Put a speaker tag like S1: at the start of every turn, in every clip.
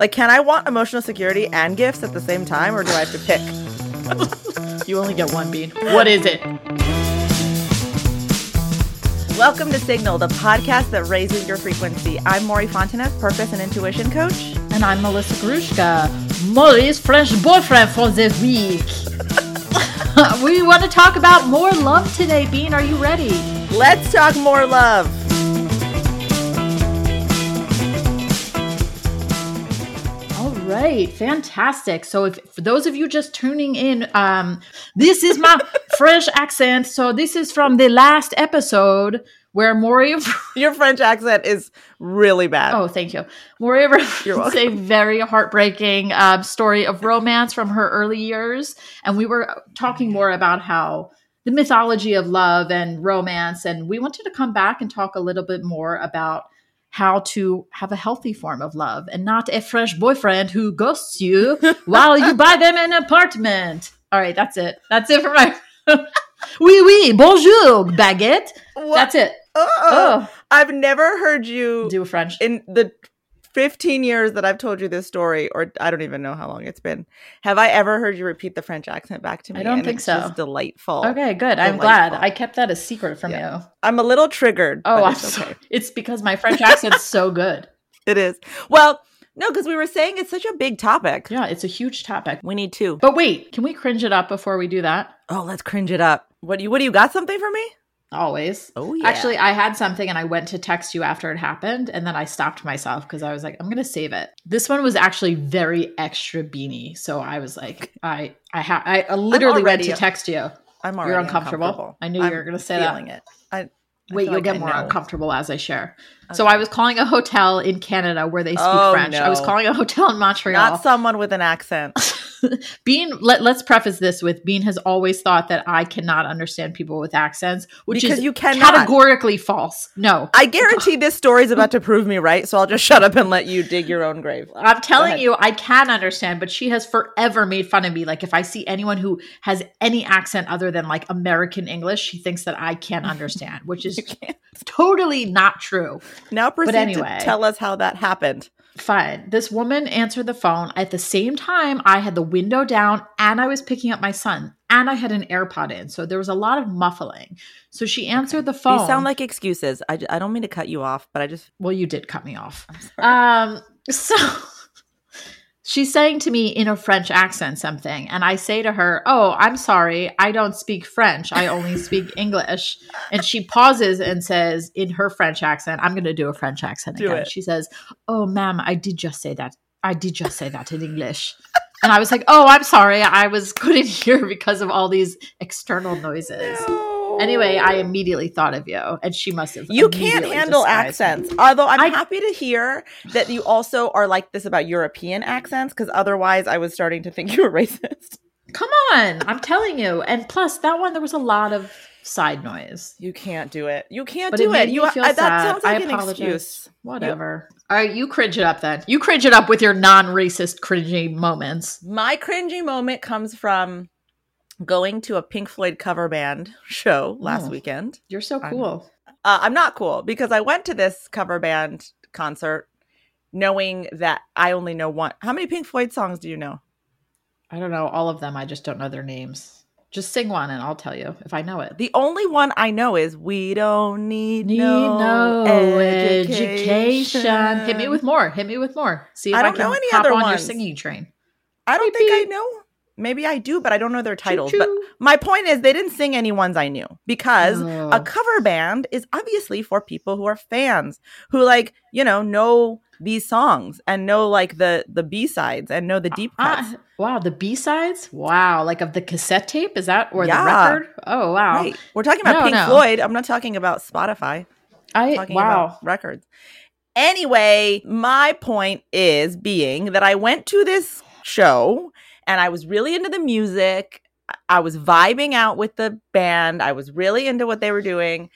S1: Like, can I want emotional security and gifts at the same time, or do I have to pick?
S2: You only get one bean. What is it?
S1: Welcome to Signal, the podcast that raises your frequency. I'm Mory Fontanez, purpose and intuition coach.
S2: And I'm Melissa Grushka, Mory's French boyfriend for the week. we want to talk about more love today, Bean. Are you ready?
S1: Let's talk more love.
S2: Right, fantastic. So, if for those of you just tuning in, um, this is my French accent. So, this is from the last episode where Mory.
S1: Your French accent is really bad.
S2: Oh, thank you.
S1: Mory
S2: it's a very heartbreaking um, story of romance from her early years, and we were talking more about how the mythology of love and romance, and we wanted to come back and talk a little bit more about how to have a healthy form of love and not a fresh boyfriend who ghosts you while you buy them an apartment. All right, that's it. That's it for my. oui, oui, bonjour, baguette.
S1: What?
S2: That's it.
S1: Oh,
S2: Oh,
S1: I've never heard you
S2: do French.
S1: in the 15 years that I've told you this story, or I don't even know how long it's been. Have I ever heard you repeat the French accent back to me?
S2: I don't
S1: And
S2: think
S1: it's
S2: so.
S1: Just delightful.
S2: Okay, good. I'm glad. I kept that a secret from
S1: Yeah.
S2: you.
S1: I'm a little triggered.
S2: Oh, I'm
S1: it's
S2: sorry.
S1: okay.
S2: It's because my French accent's so good.
S1: It is. Well, no, because we were saying it's such a big topic.
S2: Yeah, it's a huge topic.
S1: We need two.
S2: But wait, can we cringe it up before we do that?
S1: Oh, let's cringe it up. What do you? What do you got? Something for me?
S2: Always.
S1: Oh yeah.
S2: Actually, I had something and I went to text you after it happened, and then I stopped myself because I was like, I'm gonna save it. This one was actually very extra beanie, so I was like, I, I, ha- I literally went to text you.
S1: I'm already
S2: You're uncomfortable. I knew you
S1: I'm
S2: were gonna say that.
S1: it. I, I
S2: Wait, you'll
S1: like
S2: get
S1: I
S2: more
S1: know.
S2: uncomfortable as I share. So I was calling a hotel in Canada where they speak
S1: Oh,
S2: French. I was calling a hotel in Montreal.
S1: Not someone with an accent.
S2: Bean, let, let's preface this with Bean has always thought that I cannot understand people with accents, which
S1: Because
S2: is
S1: you cannot.
S2: categorically false. No,
S1: I guarantee this story is about to prove me right, so I'll just shut up and let you dig your own grave.
S2: I'm telling you, I can understand, but she has forever made fun of me. Like, if I see anyone who has any accent other than like American English, she thinks that I can't understand, which is totally not true.
S1: Now proceed
S2: anyway.
S1: to tell us how that happened.
S2: Fine. This woman answered the phone. At the same time, I had the window down and I was picking up my son and I had an AirPod in. So there was a lot of muffling. So she answered the phone.
S1: These sound like excuses. I, I don't mean to cut you off, but I just
S2: well, you did cut me off. Um, so she's saying to me in a French accent something, and I say to her, "Oh, I'm sorry, I don't speak French. I only speak English." And she pauses and says in her French accent, "I'm going to do a French accent
S1: Do
S2: again."
S1: it.
S2: She says, "Oh, ma'am, I did just say that. I did just say that in English." And I was like, "Oh, I'm sorry. I was couldn't hear because of all these external noises." Anyway, I oh. immediately thought of you, and she must have.
S1: You can't handle
S2: disguised me.
S1: accents. Although I'm
S2: I-
S1: happy to hear that you also are like this about European accents, because otherwise I was starting to think you were racist.
S2: Come on, I'm telling you. And plus, that one there was a lot of side noise.
S1: You can't do it. You can't
S2: But
S1: do it. You
S2: feel
S1: I, that sounds like
S2: I
S1: an
S2: apologize.
S1: excuse.
S2: Whatever. All right, you cringe it up then. You cringe it up with your non-racist cringy moments.
S1: My cringy moment comes from going to a Pink Floyd cover band show last
S2: Oh.
S1: weekend.
S2: You're so
S1: I
S2: cool.
S1: Uh, I'm not cool because I went to this cover band concert knowing that I only know one. How many Pink Floyd songs do you know?
S2: I don't know all of them. I just don't know their names. Just sing one and I'll tell you if I know it.
S1: The only one I know is "We Don't Need,
S2: Need
S1: No,
S2: no
S1: education.
S2: education. Hit me with more. Hit me with more. See if
S1: I
S2: I,
S1: don't
S2: can
S1: know any
S2: hop
S1: other
S2: on your singing train.
S1: I don't
S2: Beep,
S1: think I know. Maybe I do, but I don't know their titles. But
S2: Choo-choo.
S1: my point is, they didn't sing any ones I knew because
S2: Oh.
S1: a cover band is obviously for people who are fans who like you know know these songs and know like the the b sides and know the deep cuts.
S2: Ah, wow, the B sides? Wow, like of the cassette tape? Is that or
S1: Yeah.
S2: the record? Oh wow.
S1: Right. We're talking about
S2: No,
S1: Pink
S2: no.
S1: Floyd. I'm not talking about Spotify.
S2: I
S1: talking
S2: wow.
S1: about records. Anyway, my point is being that I went to this show and I was really into the music. I was vibing out with the band. I was really into what they were doing.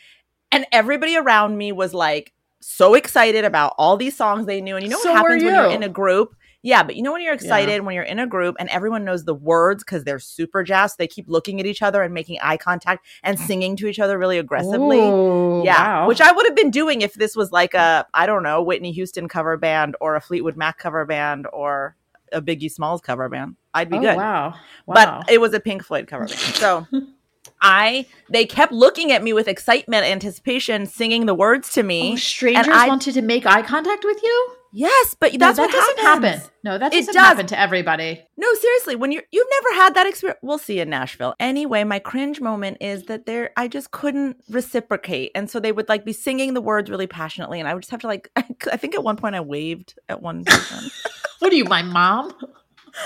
S1: And everybody around me was like so excited about all these songs they knew. And you know what
S2: were
S1: happens when you're in a group? Yeah, but you know when you're excited when you're in a group and everyone knows the words because they're super jazzed, they keep looking at each other and making eye contact and mm. singing to each other really aggressively.
S2: Ooh,
S1: yeah,
S2: wow.
S1: which I would have been doing if this was like a I don't know Whitney Houston cover band or a Fleetwood Mac cover band or a Biggie Smalls cover band. I'd be
S2: oh,
S1: good.
S2: Wow. wow.
S1: But it was a Pink Floyd cover band. So I they kept looking at me with excitement, anticipation, singing the words to me.
S2: Oh, strangers
S1: I-
S2: wanted to make eye contact with you?
S1: yes, but
S2: No,
S1: that's
S2: that doesn't
S1: happens.
S2: happen. No, that
S1: It
S2: doesn't
S1: does.
S2: happen to everybody.
S1: No, seriously, when you're you've never had that experience, we'll see in Nashville. Anyway, my cringe moment is that there I just couldn't reciprocate, and so they would like be singing the words really passionately, and I would just have to like. I think at one point I waved at one person.
S2: What are you, my mom?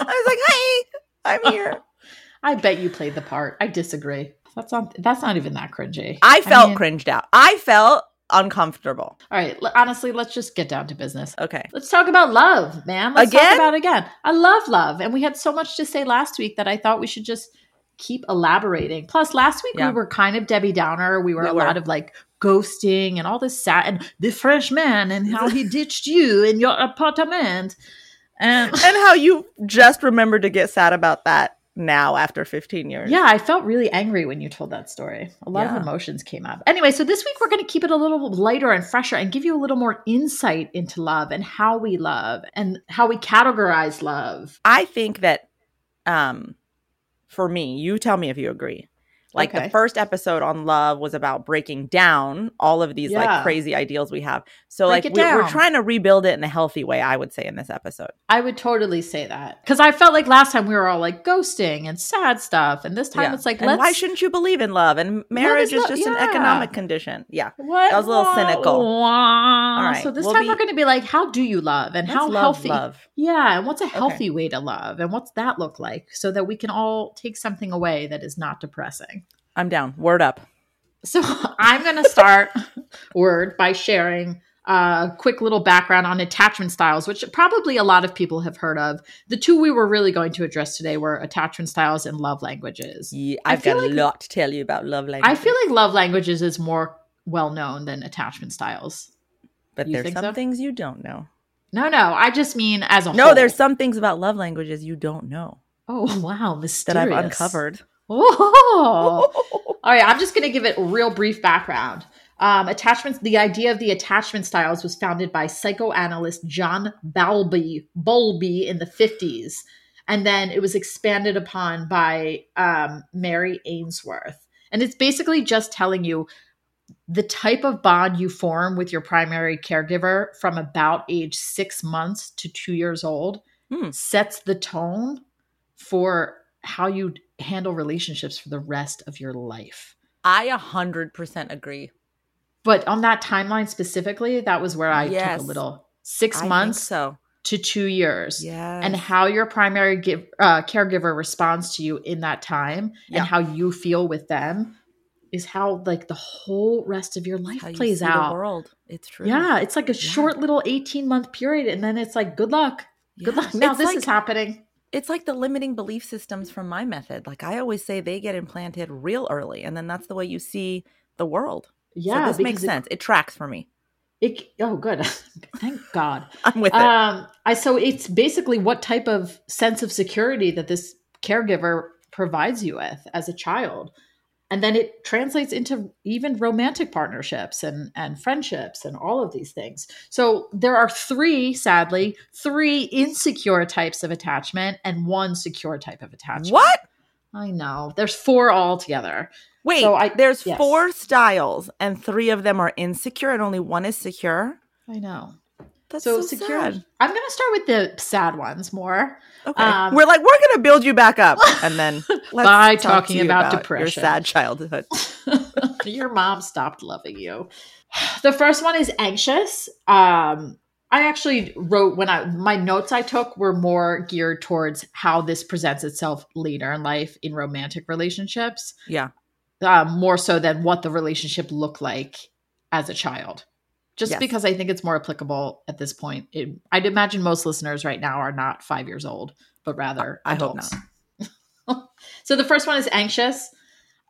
S1: I was like, "Hey, I'm here."
S2: I bet you played the part. I disagree. That's not that's not even that cringy.
S1: I felt
S2: mean-
S1: cringed out. I felt uncomfortable.
S2: All right, honestly, let's just get down to business.
S1: Okay.
S2: Let's talk about love, man. Let's
S1: Again?
S2: talk about it again. I love love, and we had so much to say last week that I thought we should just keep elaborating. Plus, last week
S1: Yeah.
S2: we were kind of Debbie Downer. We were
S1: We
S2: a
S1: were.
S2: lot of like ghosting and all this sad and the French man and how he ditched you in your apartment. And
S1: And how you just remembered to get sad about that now after 15 years.
S2: yeah, I felt really angry when you told that story. A lot
S1: Yeah.
S2: of emotions came up. Anyway, so this week we're going to keep it a little lighter and fresher and give you a little more insight into love and how we love and how we categorize love.
S1: I think that um for me, you tell me if you agree. Like
S2: Okay.
S1: the first episode on love was about breaking down all of these
S2: Yeah.
S1: like crazy ideals we have. So
S2: Break
S1: like we, we're trying to rebuild it in a healthy way, I would say in this episode.
S2: I would totally say that because I felt like last time we were all like ghosting and sad stuff, and this time
S1: Yeah.
S2: it's like,
S1: why shouldn't you believe in love? And marriage is
S2: not-
S1: just an economic condition. Yeah.
S2: what?
S1: that was a little cynical.
S2: All
S1: right,
S2: So this
S1: we'll
S2: time
S1: be-
S2: we're going to be like, how do you love and how
S1: love
S2: healthy?
S1: love.
S2: Yeah, and what's a healthy way to love, and what's that look like, so that we can all take something away that is not depressing.
S1: I'm down. Word up.
S2: So I'm going to start word by sharing a quick little background on attachment styles, which probably a lot of people have heard of. The two we were really going to address today were attachment styles and love languages.
S1: Yeah, I've got
S2: like-
S1: a lot to tell you about love language.
S2: I feel like love languages is more well known than attachment styles.
S1: but
S2: you
S1: there's some
S2: so?
S1: things you don't know.
S2: No, no, I just mean as a whole.
S1: No,
S2: whole.
S1: there's some things about love languages you don't know
S2: Oh wow, mysterious. that.
S1: I've uncovered.
S2: Oh. All right, I'm just going to give it a real brief background. Um, attachments. The idea of the attachment styles was founded by psychoanalyst John Bowlby, Bowlby in the 50s, and then it was expanded upon by um, Mary Ainsworth. And it's basically just telling you the type of bond you form with your primary caregiver from about age six months to two years old
S1: Hmm.
S2: sets the tone for how you handle relationships for the rest of your life.
S1: I a hundred percent agree.
S2: But on that timeline specifically, that was where I
S1: Yes.
S2: took a little six
S1: I
S2: months
S1: so.
S2: to two years.
S1: Yeah.
S2: And how your primary give, uh, caregiver responds to you in that time
S1: Yeah.
S2: and how you feel with them is how like the whole rest of your life
S1: how you
S2: plays
S1: see
S2: out.
S1: the world. It's true.
S2: Yeah, it's like a short little 18 month period and then it's like good luck. Good luck. Now
S1: It's
S2: this
S1: like,
S2: is happening.
S1: It's like the limiting belief systems from my method. Like I always say they get implanted real early and then that's the way you see the world.
S2: Yeah,
S1: so this makes
S2: because it-
S1: sense. It, tracks for me.
S2: It, oh good. Thank God.
S1: I'm with it.
S2: Um, I so it's basically what type of sense of security that this caregiver provides you with as a child. And then it translates into even romantic partnerships and, and friendships and all of these things. So there are three, sadly, three insecure types of attachment and one secure type of attachment.
S1: what?
S2: I know. There's four altogether.
S1: Wait,
S2: So I-
S1: there's
S2: yes.
S1: four styles and three of them are insecure and only one is secure.
S2: I know.
S1: That's
S2: So,
S1: so,
S2: secure.
S1: sad.
S2: I'm going to start with the sad ones more.
S1: Okay.
S2: Um,
S1: We're like, we're going to build you back up. And then let's
S2: By
S1: talk
S2: talking about
S1: your
S2: depression.
S1: sad childhood.
S2: your mom stopped loving you. The first one is anxious. Um, I actually wrote when I my notes I took were more geared towards how this presents itself later in life in romantic relationships,
S1: Yeah.
S2: um, more so than what the relationship looked like as a child. Just
S1: Yes.
S2: because I think it's more applicable at this point. It, I'd imagine most listeners right now are not five years old, but rather
S1: I hope
S2: adults. so the first one is anxious.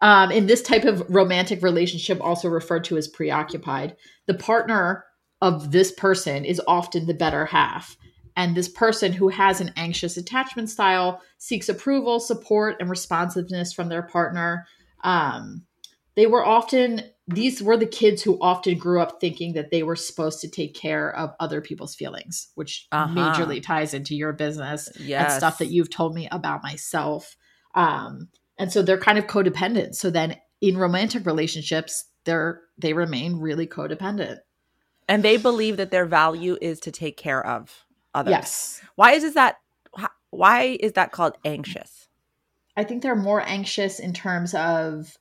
S2: Um, in this type of romantic relationship, also referred to as preoccupied, the partner of this person is often the better half. and this person who has an anxious attachment style seeks approval, support, and responsiveness from their partner. Um, they were often these were the kids who often grew up thinking that they were supposed to take care of other people's feelings, which
S1: Uh-huh.
S2: majorly ties into your business
S1: Yes.
S2: and stuff that you've told me about myself. Um, and so they're kind of codependent. So then in romantic relationships, they're they remain really codependent.
S1: and they believe that their value is to take care of others.
S2: Yes.
S1: Why is that? Why is that called anxious?
S2: I think they're more anxious in terms of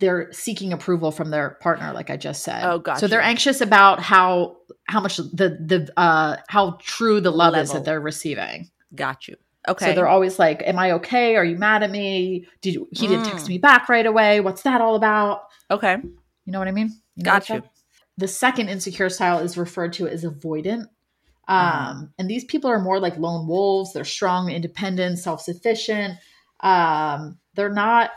S2: they're seeking approval from their partner, like I just said.
S1: Oh, gotcha.
S2: So they're anxious about how how much the the uh how true the love is that they're receiving.
S1: Got you. Okay.
S2: So they're always like, "Am I okay? Are you mad at me? Did you, he didn't
S1: Mm.
S2: text me back right away? What's that all about?"
S1: okay.
S2: You know what I mean? You know
S1: Got you.
S2: The second insecure style is referred to as avoidant. Um,
S1: Uh-huh.
S2: And these people are more like lone wolves. They're strong, independent, self sufficient. Um, they're not.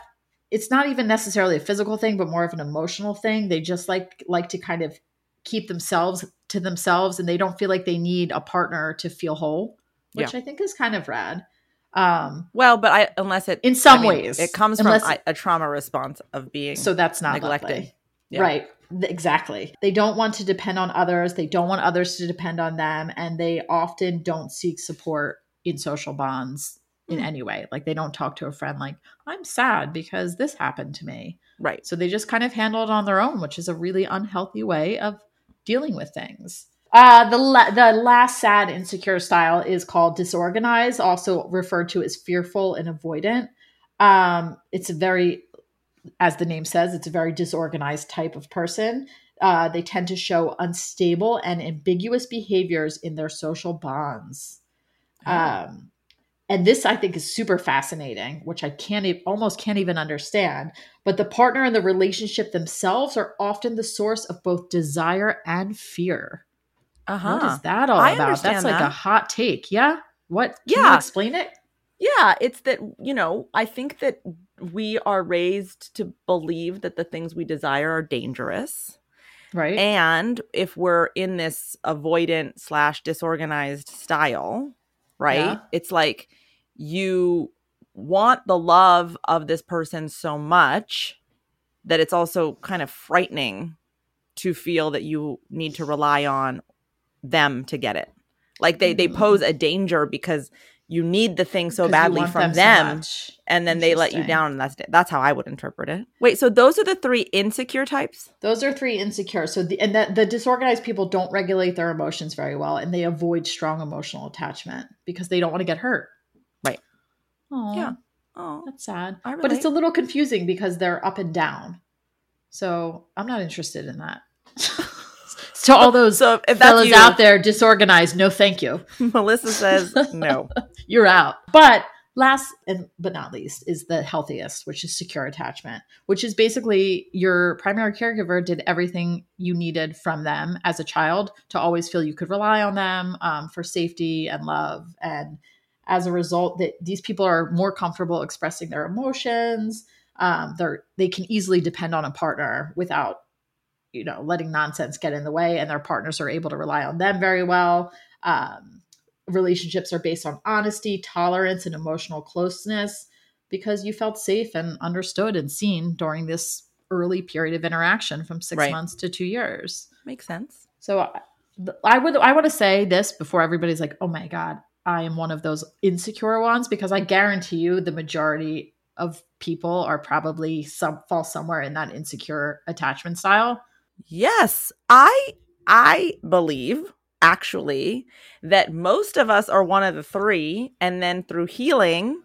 S2: It's not even necessarily a physical thing, but more of an emotional thing. They just like like to kind of keep themselves to themselves, and they don't feel like they need a partner to feel whole, which I think is kind of rad. Um,
S1: Well, but I unless it
S2: in some
S1: I mean,
S2: ways,
S1: it comes from a, a trauma response of being
S2: so that's not
S1: neglected. Yeah.
S2: Right. Exactly. They don't want to depend on others. They don't want others to depend on them. And they often don't seek support in social bonds in
S1: Hmm.
S2: any way. Like they don't talk to a friend like, I'm sad because this happened to me.
S1: right.
S2: So they just kind of handle it on their own, which is a really unhealthy way of dealing with things. Uh, the la- the last sad insecure style is called disorganized, also referred to as fearful and avoidant. Um, it's a very, as the name says, it's a very disorganized type of person. Uh, they tend to show unstable and ambiguous behaviors in their social bonds. Um, and this I think is super fascinating, which I can't almost can't even understand. But the partner and the relationship themselves are often the source of both desire and fear.
S1: Uh huh.
S2: What is that all
S1: I
S2: about? That's like
S1: that.
S2: a hot take. Yeah. What? Can
S1: Yeah.
S2: you explain it?
S1: Yeah, it's that, you know, I think that we are raised to believe that the things we desire are dangerous.
S2: Right.
S1: And if we're in this avoidant slash disorganized style, right?
S2: Yeah.
S1: It's like you want the love of this person so much that it's also kind of frightening to feel that you need to rely on them to get it. Like they they pose mm-hmm. a danger because you need the thing so badly from
S2: so
S1: them,
S2: much.
S1: and then they let you down and that's that's how I would interpret it. Wait, so those are the three insecure types?
S2: Those are three insecure. So the and that the disorganized people don't regulate their emotions very well, and they avoid strong emotional attachment because they don't want to get hurt.
S1: Right.
S2: Oh,
S1: Yeah. Oh,
S2: That's sad. But it's a little confusing because they're up and down. So I'm not interested in that. so all those
S1: so
S2: fellas
S1: you,
S2: out there disorganized, no thank you.
S1: Melissa says no.
S2: You're out. But last and but not least is the healthiest, which is secure attachment, which is basically your primary caregiver did everything you needed from them as a child to always feel you could rely on them um, for safety and love. And as a result, that these people are more comfortable expressing their emotions. Um, they're they can easily depend on a partner without you know letting nonsense get in the way, and their partners are able to rely on them very well. Um, relationships are based on honesty, tolerance, and emotional closeness because you felt safe and understood and seen during this early period of interaction from six
S1: Right.
S2: months to two years.
S1: Makes sense.
S2: So I- I would I want to say this before everybody's like, "Oh my god, I am one of those insecure ones," because I guarantee you the majority of people are probably some fall somewhere in that insecure attachment style.
S1: Yes, I I believe actually that most of us are one of the three and then through healing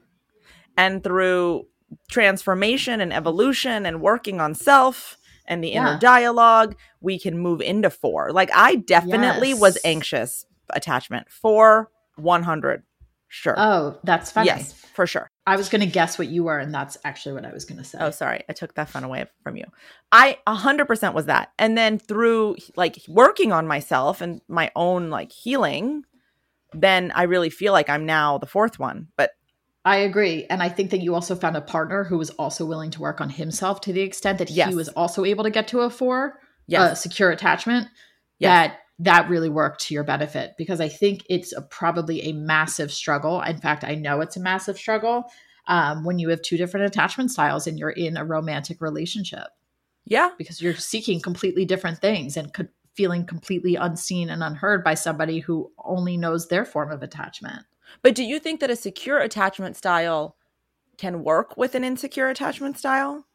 S1: and through transformation and evolution and working on self and the inner dialogue, we can move into 4. Like I definitely was anxious attachment. 4 100. Sure.
S2: Oh, that's funny.
S1: yes, for sure.
S2: I was going to guess what you were, and that's actually what I was going to say.
S1: Oh, sorry. I took that fun away from you. I 100% was that. And then through like working on myself and my own like healing, then I really feel like I'm now the fourth one. But
S2: I agree. And I think that you also found a partner who was also willing to work on himself to the extent that
S1: Yes.
S2: he was also able to get to a four,
S1: yes,
S2: uh, secure attachment.
S1: Yes.
S2: That that really worked to your benefit because I think it's a, probably a massive struggle. In fact, I know it's a massive struggle um, when you have two different attachment styles and you're in a romantic relationship.
S1: Yeah.
S2: Because you're seeking completely different things and co- feeling completely unseen and unheard by somebody who only knows their form of attachment.
S1: But do you think that a secure attachment style can work with an insecure attachment style?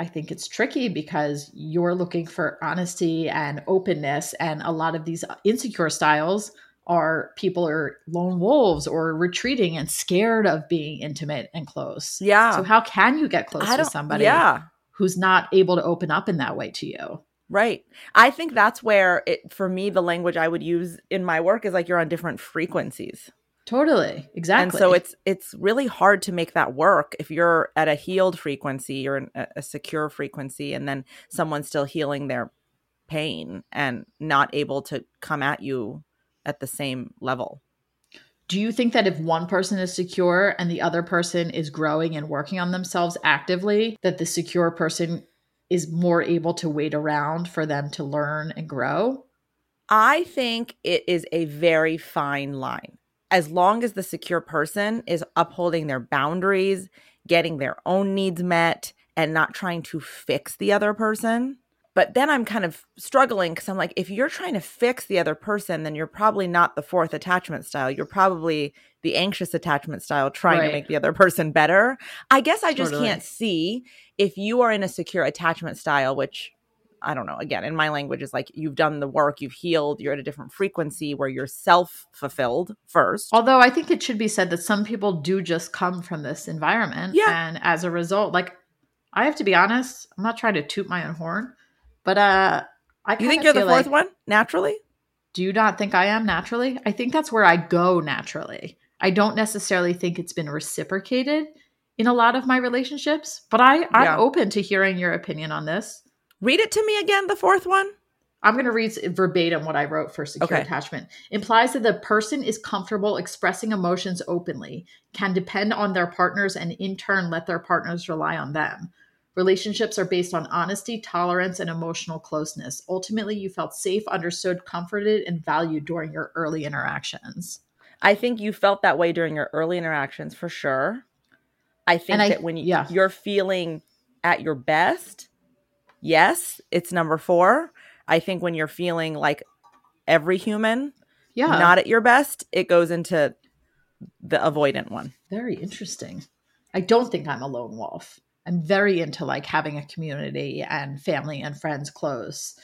S2: I think it's tricky because you're looking for honesty and openness, and a lot of these insecure styles are people are lone wolves or retreating and scared of being intimate and close.
S1: Yeah.
S2: So how can you get close to somebody
S1: yeah.
S2: who's not able to open up in that way to you?
S1: Right. I think that's where it for me the language I would use in my work is like you're on different frequencies.
S2: Totally. Exactly.
S1: And so it's it's really hard to make that work if you're at a healed frequency or a, a secure frequency and then someone's still healing their pain and not able to come at you at the same level.
S2: Do you think that if one person is secure and the other person is growing and working on themselves actively, that the secure person is more able to wait around for them to learn and grow?
S1: I think it is a very fine line as long as the secure person is upholding their boundaries, getting their own needs met, and not trying to fix the other person. But then I'm kind of struggling because I'm like, if you're trying to fix the other person, then you're probably not the fourth attachment style. You're probably the anxious attachment style trying
S2: Right.
S1: to make the other person better. I guess I just
S2: Totally.
S1: can't see if you are in a secure attachment style, which I don't know, again, in my language is like you've done the work, you've healed, you're at a different frequency where you're self fulfilled first.
S2: Although I think it should be said that some people do just come from this environment.
S1: Yeah.
S2: And as a result, like I have to be honest, I'm not trying to toot my own horn, but uh I
S1: You think you're the fourth
S2: like-
S1: one naturally?
S2: Do you not think I am naturally? I think that's where I go naturally. I don't necessarily think it's been reciprocated in a lot of my relationships, but I, I'm
S1: Yeah.
S2: open to hearing your opinion on this.
S1: Read it to me again, the fourth one.
S2: I'm going to read verbatim what I wrote for secure
S1: Okay.
S2: attachment. Implies that the person is comfortable expressing emotions openly, can depend on their partners, and in turn let their partners rely on them. Relationships are based on honesty, tolerance, and emotional closeness. Ultimately, you felt safe, understood, comforted, and valued during your early interactions.
S1: I think you felt that way during your early interactions for sure. I think
S2: I-
S1: that when you,
S2: yeah.
S1: you're feeling at your best, yes, it's number four. I think when you're feeling like every human,
S2: Yeah.
S1: not at your best, it goes into the avoidant one.
S2: Very interesting. I don't think I'm a lone wolf. I'm very into like having a community and family and friends close.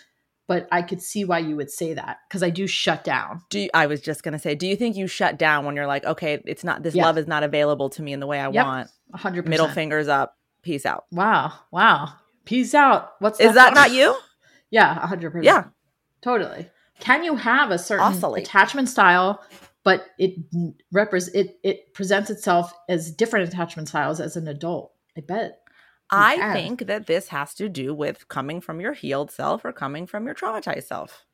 S2: But I could see why you would say that because I do shut down.
S1: Do you, I was just gonna say, do you think you shut down when you're like, okay, it's not this
S2: Yeah.
S1: love is not available to me in the way I
S2: Yep.
S1: want.
S2: 100%.
S1: Middle fingers up, peace out.
S2: Wow. Wow. Peace out. What's
S1: Is that
S2: song?
S1: not you?
S2: Yeah, 100%.
S1: Yeah.
S2: Totally. Can you have a certain
S1: Oscillate.
S2: attachment style, but it repres it it presents itself as different attachment styles as an adult? I bet.
S1: I
S2: can.
S1: think that this has to do with coming from your healed self or coming from your traumatized self.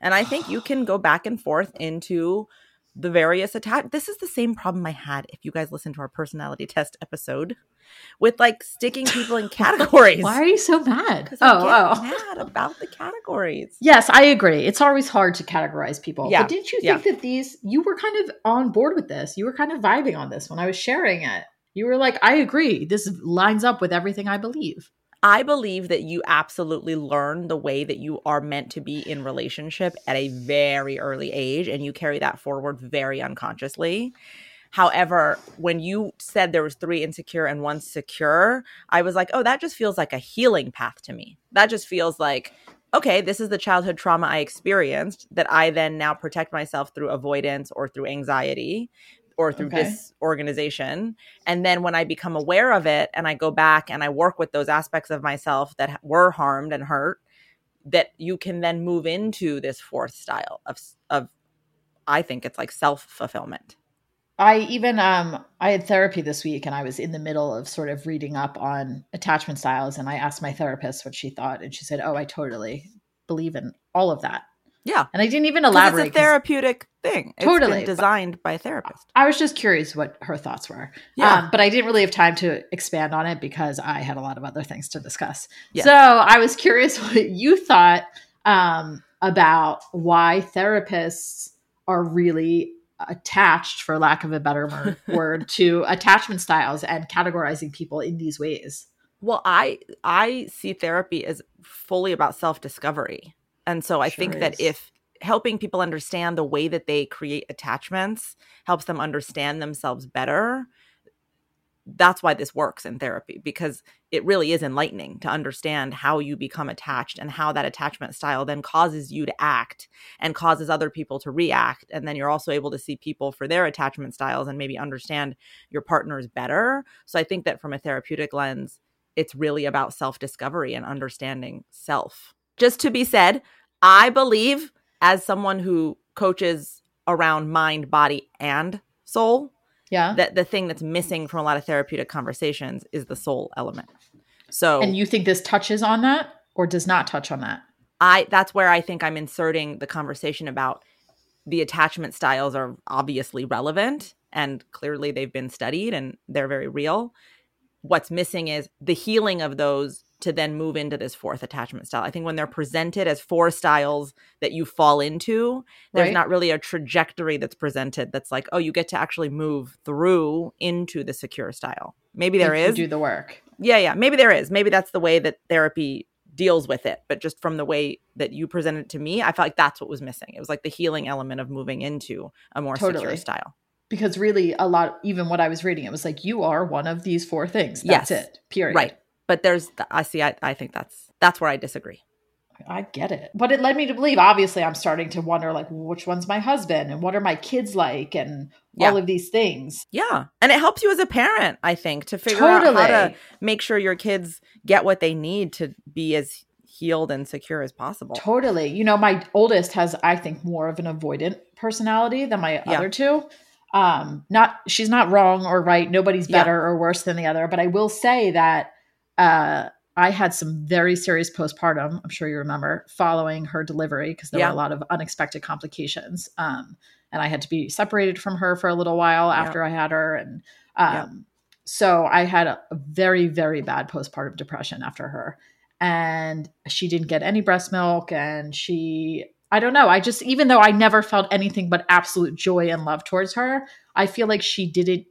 S1: And I think you can go back and forth into the various attack. This is the same problem I had if you guys listen to our personality test episode with like sticking people in categories.
S2: Why are you so mad? Oh,
S1: get
S2: oh.
S1: mad about the categories.
S2: Yes, I agree. It's always hard to categorize people.
S1: Yeah,
S2: But didn't you
S1: yeah.
S2: think that these you were kind of on board with this? You were kind of vibing on this when I was sharing it. You were like, I agree. This lines up with everything I believe.
S1: I believe that you absolutely learn the way that you are meant to be in relationship at a very early age and you carry that forward very unconsciously. However, when you said there was three insecure and one secure, I was like, "Oh, that just feels like a healing path to me. That just feels like okay, this is the childhood trauma I experienced that I then now protect myself through avoidance or through anxiety or through
S2: Okay.
S1: disorganization. And then when I become aware of it and I go back and I work with those aspects of myself that were harmed and hurt, that you can then move into this fourth style of of I think it's like self fulfillment.
S2: I even um I had therapy this week and I was in the middle of sort of reading up on attachment styles and I asked my therapist what she thought and she said, "Oh, I totally believe in all of that."
S1: Yeah.
S2: And I didn't even elaborate.
S1: It's a therapeutic thing. It's
S2: Totally.
S1: been designed by a therapist.
S2: I was just curious what her thoughts were.
S1: Yeah.
S2: Um, but I didn't really have time to expand on it because I had a lot of other things to discuss.
S1: Yeah.
S2: So I was curious what you thought um, about why therapists are really attached, for lack of a better word, to attachment styles and categorizing people in these ways.
S1: Well, I I see therapy as fully about self-discovery. And so I sure think is. that if helping people understand the way that they create attachments helps them understand themselves better, that's why this works in therapy because it really is enlightening to understand how you become attached and how that attachment style then causes you to act and causes other people to react. And then you're also able to see people for their attachment styles and maybe understand your partners better. So i think that from a therapeutic lens it's really about self-discovery and understanding self just to be said i believe as someone who coaches around mind body and soul
S2: yeah.
S1: That the thing that's missing from a lot of therapeutic conversations is the soul element. So
S2: And you think this touches on that or does not touch on that?
S1: I that's where I think I'm inserting the conversation about the attachment styles are obviously relevant and clearly they've been studied and they're very real. What's missing is the healing of those to then move into this fourth attachment style. I think when they're presented as four styles that you fall into, there's right. not really a trajectory that's presented that's like, oh, you get to actually move through into the secure style. Maybe there
S2: if
S1: is.
S2: do the work.
S1: Yeah, yeah. Maybe there is. Maybe that's the way that therapy deals with it. But just from the way that you presented it to me, I felt like that's what was missing. It was like the healing element of moving into a more totally. secure style
S2: because really a lot even what i was reading it was like you are one of these four things that's yes. it period
S1: right but there's, I see, I, I think that's that's where I disagree.
S2: I get it. But it led me to believe, obviously, I'm starting to wonder, like, which one's my husband and what are my kids like and yeah. all of these things.
S1: Yeah. And it helps you as a parent, I think, to figure totally. out how to make sure your kids get what they need to be as healed and secure as possible.
S2: Totally. You know, my oldest has, I think, more of an avoidant personality than my yeah. other two. Um, not she's not wrong or right. Nobody's better yeah. or worse than the other. But I will say that uh, I had some very serious postpartum. I'm sure you remember following her delivery because there yeah. were a lot of unexpected complications. Um, and I had to be separated from her for a little while after yeah. I had her. And um, yeah. so I had a, a very, very bad postpartum depression after her. And she didn't get any breast milk. And she, I don't know. I just, even though I never felt anything but absolute joy and love towards her, I feel like she didn't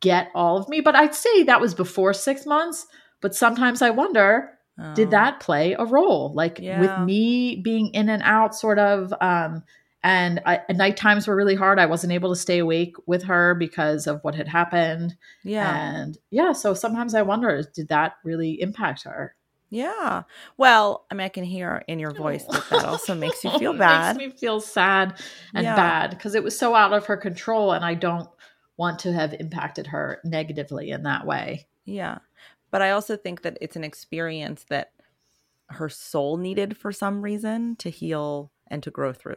S2: get all of me. But I'd say that was before six months but sometimes I wonder, oh. did that play a role? Like yeah. with me being in and out, sort of. Um, and, I, night times were really hard. I wasn't able to stay awake with her because of what had happened.
S1: Yeah.
S2: And yeah, so sometimes I wonder, did that really impact her?
S1: Yeah. Well, I mean, I can hear in your voice that that also makes you feel bad.
S2: makes me feel sad and yeah. bad because it was so out of her control, and I don't want to have impacted her negatively in that way.
S1: Yeah. But I also think that it's an experience that her soul needed for some reason to heal and to grow through.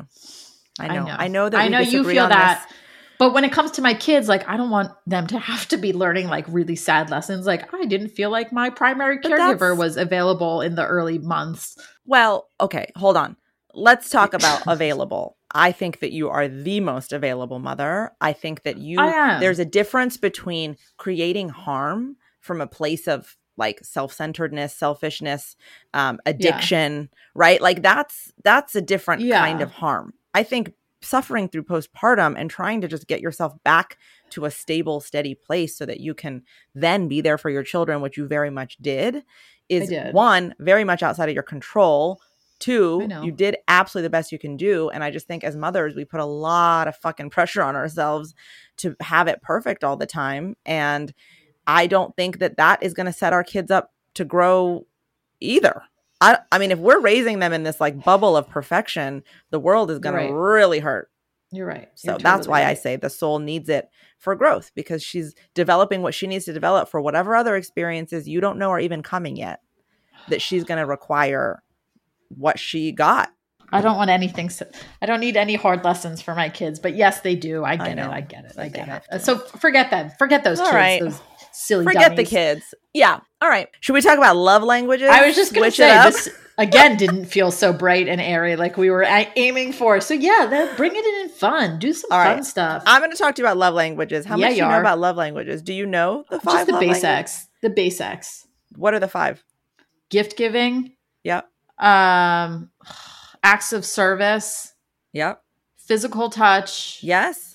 S1: I know. I know, I know that I know you feel that. This.
S2: But when it comes to my kids, like I don't want them to have to be learning like really sad lessons. Like I didn't feel like my primary caregiver was available in the early months.
S1: Well, okay, hold on. Let's talk about available. I think that you are the most available mother. I think that you there's a difference between creating harm from a place of like self-centeredness selfishness um, addiction yeah. right like that's that's a different yeah. kind of harm i think suffering through postpartum and trying to just get yourself back to a stable steady place so that you can then be there for your children which you very much did is did. one very much outside of your control Two, you did absolutely the best you can do. And I just think as mothers, we put a lot of fucking pressure on ourselves to have it perfect all the time. And I don't think that that is going to set our kids up to grow either. I, I mean, if we're raising them in this like bubble of perfection, the world is going right. to really hurt.
S2: You're right.
S1: You're
S2: so
S1: totally that's why right. I say the soul needs it for growth because she's developing what she needs to develop for whatever other experiences you don't know are even coming yet that she's going to require what she got.
S2: I don't want anything. So, I don't need any hard lessons for my kids, but yes, they do. I get I it. I get it. I get it. So forget them. Forget those All kids. Right. Those silly
S1: Forget
S2: dummies.
S1: the kids. Yeah. All right. Should we talk about love languages?
S2: I was just going to say this again didn't feel so bright and airy like we were aiming for. So yeah, then bring it in fun. Do some All fun right. stuff.
S1: I'm going to talk to you about love languages. How yeah, much do you know about love languages? Do you know the five?
S2: Just the basics. The basics.
S1: What are the five?
S2: Gift giving.
S1: Yep.
S2: Um acts of service,
S1: Yep.
S2: physical touch,
S1: Yes.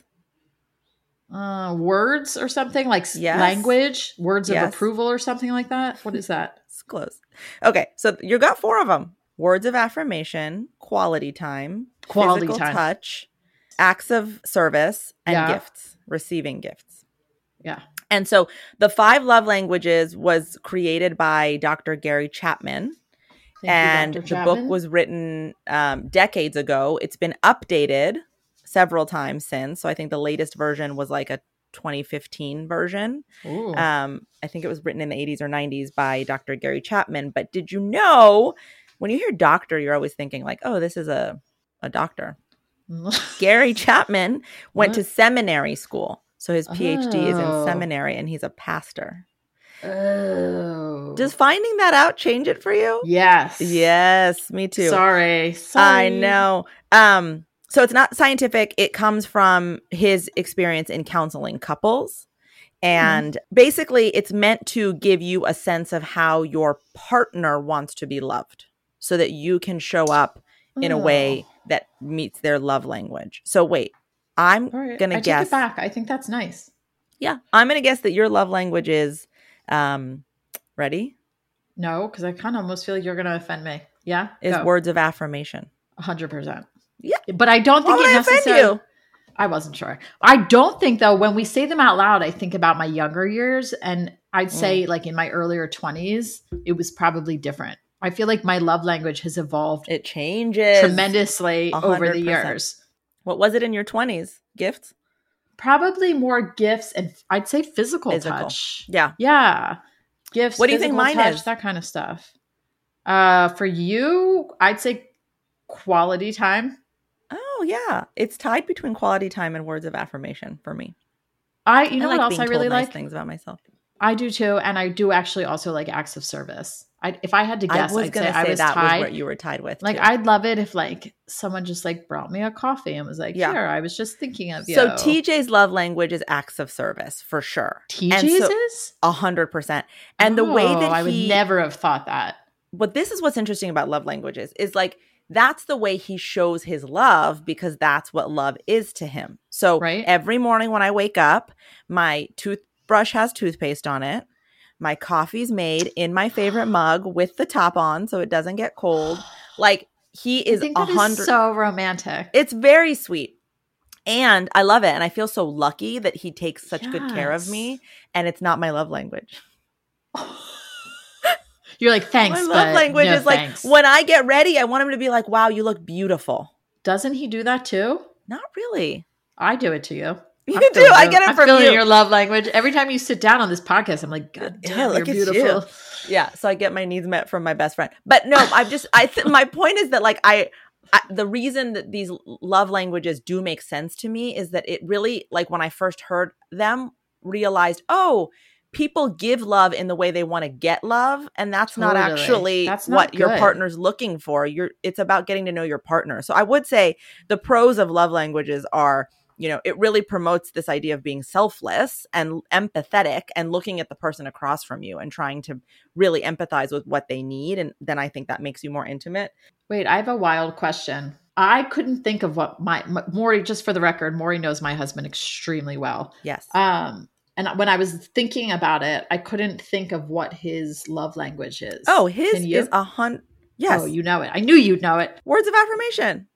S2: Uh, words or something like
S1: Yes.
S2: language, words
S1: Yes.
S2: of approval or something like that. What is that?
S1: It's close. Okay, so you got four of them: words of affirmation, quality time,
S2: Quality
S1: physical
S2: time.
S1: touch, acts of service, and
S2: Yeah.
S1: gifts. Receiving gifts.
S2: Yeah.
S1: And so the five love languages was created by Dr. Gary Chapman.
S2: Thank you,
S1: and
S2: Dr.
S1: the book was written um, decades ago. It's been updated several times since. So I think the latest version was like a 2015 version. Um, I think it was written in the 80s or 90s by Dr. Gary Chapman. But did you know when you hear doctor, you're always thinking like, oh, this is a a doctor. Gary Chapman went
S2: What?
S1: to seminary school. So his PhD is
S2: Oh.
S1: in seminary and he's a pastor.
S2: oh.
S1: Does finding that out change it for you?
S2: yes.
S1: Yes, me too.
S2: Sorry.
S1: I know. Um, so it's not scientific. It comes from his experience in counseling couples. And basically, it's meant to give you a sense of how your partner wants to be loved so that you can show up in a way
S2: Oh.
S1: that meets their love language. So, wait, I'm
S2: right.
S1: going
S2: I
S1: guess.
S2: it back. I think that's nice.
S1: Yeah, I'm going to guess that your love language is um, ready?
S2: No, because I kind of almost feel like you're going to offend me. Yeah.
S1: Is
S2: Go.
S1: words of affirmation.
S2: hundred percent.
S1: Yeah.
S2: But I don't
S1: Why
S2: think
S1: would
S2: it necessarily. I wasn't sure. I don't think though when we say them out loud, I think about my younger years, and I'd
S1: Mm.
S2: say like in my earlier twenties, it was probably different. I feel like my love language has evolved
S1: It changes
S2: tremendously
S1: A
S2: over the years.
S1: What was it in your 20s? Gifts?
S2: Probably more gifts and I'd say physical,
S1: Physical.
S2: touch.
S1: Yeah.
S2: Yeah, gifts.
S1: What do you think mine
S2: touch,
S1: is?
S2: That kind of stuff. Uh, for you, I'd say quality time.
S1: Oh, yeah. It's tied between quality time and words of affirmation for me.
S2: I, you know
S1: I like
S2: what else I really
S1: nice
S2: like?
S1: things about myself.
S2: I do too, and I do actually also like acts of service. I, if I had to guess,
S1: I was
S2: I'd
S1: going
S2: say
S1: to
S2: I
S1: say
S2: was
S1: that
S2: tied.
S1: was what you were tied with.
S2: like
S1: too.
S2: I'd love it if like someone just like brought me a coffee and was like,
S1: Yeah.
S2: "Here, I was just thinking of you."
S1: So TJ's love language is acts of service for sure.
S2: TJ's
S1: and so-
S2: is,
S1: A hundred percent. And the way
S2: Oh,
S1: that
S2: I would
S1: he,
S2: never have thought that.
S1: but this is what's interesting about love languages is like that's the way he shows his love because that's what love is to him. So
S2: Right.
S1: every morning when I wake up, my toothbrush has toothpaste on it. My coffee's made in my favorite mug with the top on so it doesn't get cold. Like he is a hundred.
S2: so romantic.
S1: it's very sweet. And I love it. And I feel so lucky that he takes such good care of me. And it's not my love language.
S2: You're like, thanks,
S1: my love language
S2: no
S1: is like
S2: thanks."
S1: when I get ready, I want him to be like, wow, you look beautiful.
S2: Doesn't he do that too?
S1: Not really.
S2: I do it to you.
S1: You
S2: I'm
S1: do. I get it
S2: I'm
S1: from
S2: feeling
S1: you.
S2: your love language. Every time you sit down on this podcast, I'm like, God
S1: Yeah,
S2: damn,
S1: look
S2: you're
S1: at you.
S2: beautiful.
S1: yeah. So I get my needs met from my best friend. But no, I've just, I, th- my point is that like I, I, the reason that these love languages do make sense to me is that it really, like when I first heard them, realized, oh, people give love in the way they want to get love and that's not actually
S2: That's not
S1: what your partner's looking for you're it's about getting to know your partner so i would say the pros of love languages are you know it really promotes this idea of being selfless and empathetic and looking at the person across from you and trying to really empathize with what they need and then i think that makes you more intimate
S2: Wait, I have a wild question. I couldn't think of what my, my Mory. Just for the record, Mory knows my husband extremely well.
S1: yes
S2: Um, and when I was thinking about it, I couldn't think of what his love language is.
S1: oh his is a hundred yes
S2: Oh, you know it. I knew you'd know it.
S1: words of affirmation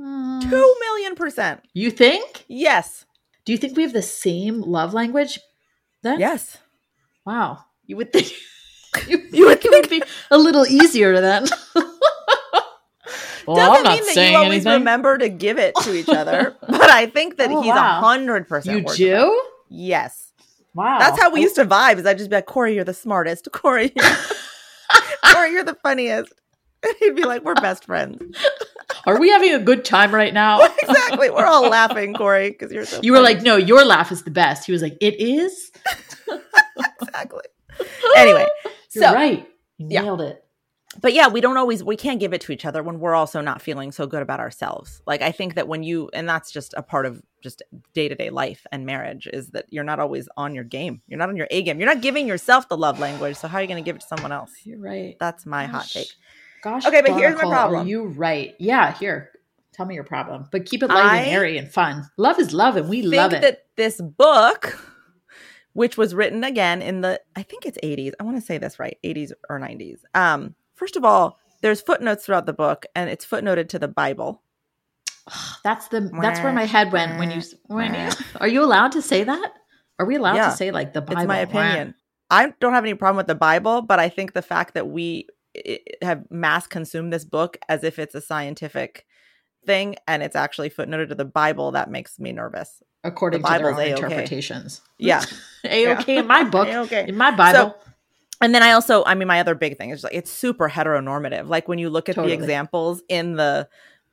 S2: Hmm.
S1: two million percent
S2: You think?
S1: yes
S2: Do you think we have the same love language? Then
S1: yes
S2: Wow. You would think. You,
S1: You would
S2: think it would be a little easier then. well,
S1: doesn't
S2: I'm not
S1: mean that
S2: saying
S1: you always
S2: anything.
S1: remember to give it to each other, but I think that
S2: Oh,
S1: he's a hundred percent.
S2: You do?
S1: Yes,
S2: Wow.
S1: that's how we used to vibe. Is I'd just be like, Corey, you're the smartest. Corey, you're, Corey, you're the funniest. And he'd be like, we're best friends.
S2: Are we having a good time right now?
S1: exactly. We're all laughing, Corey, because you're so.
S2: You were like, no, your laugh is the best. He was like, it is.
S1: exactly. Anyway,
S2: You're
S1: so
S2: right. You
S1: yeah.
S2: nailed it.
S1: But yeah, we don't always we can't give it to each other when we're also not feeling so good about ourselves. Like I think that when you and that's just a part of just day-to-day life and marriage is that you're not always on your game. You're not on your A game. You're not giving yourself the love language. So how are you going to give it to someone else?
S2: You're right.
S1: That's my hot
S2: Gosh.
S1: take.
S2: Gosh,
S1: Okay, but here's my problem.
S2: You right? Yeah, here. Tell me your problem. But keep it light and airy and fun. Love is love, and we love it.
S1: that this book, which was written again in the, I think it's 80s. I want to say this right, 80s or 90s. Um, first of all, there's footnotes throughout the book, and it's footnoted to the Bible.
S2: that's the that's where my head went when you when you are you allowed to say that? Are we allowed
S1: Yeah.
S2: to say like the Bible?
S1: It's my opinion. I don't have any problem with the Bible, but I think the fact that we have mass consumed this book as if it's a scientific thing and it's actually footnoted to the Bible, that makes me nervous.
S2: According
S1: The
S2: to their own
S1: A-okay.
S2: interpretations.
S1: Yeah.
S2: A okay in my book.
S1: Okay.
S2: In my Bible.
S1: And then I also, I mean, my other big thing is like it's super heteronormative. Like when you look at
S2: Totally.
S1: the examples in the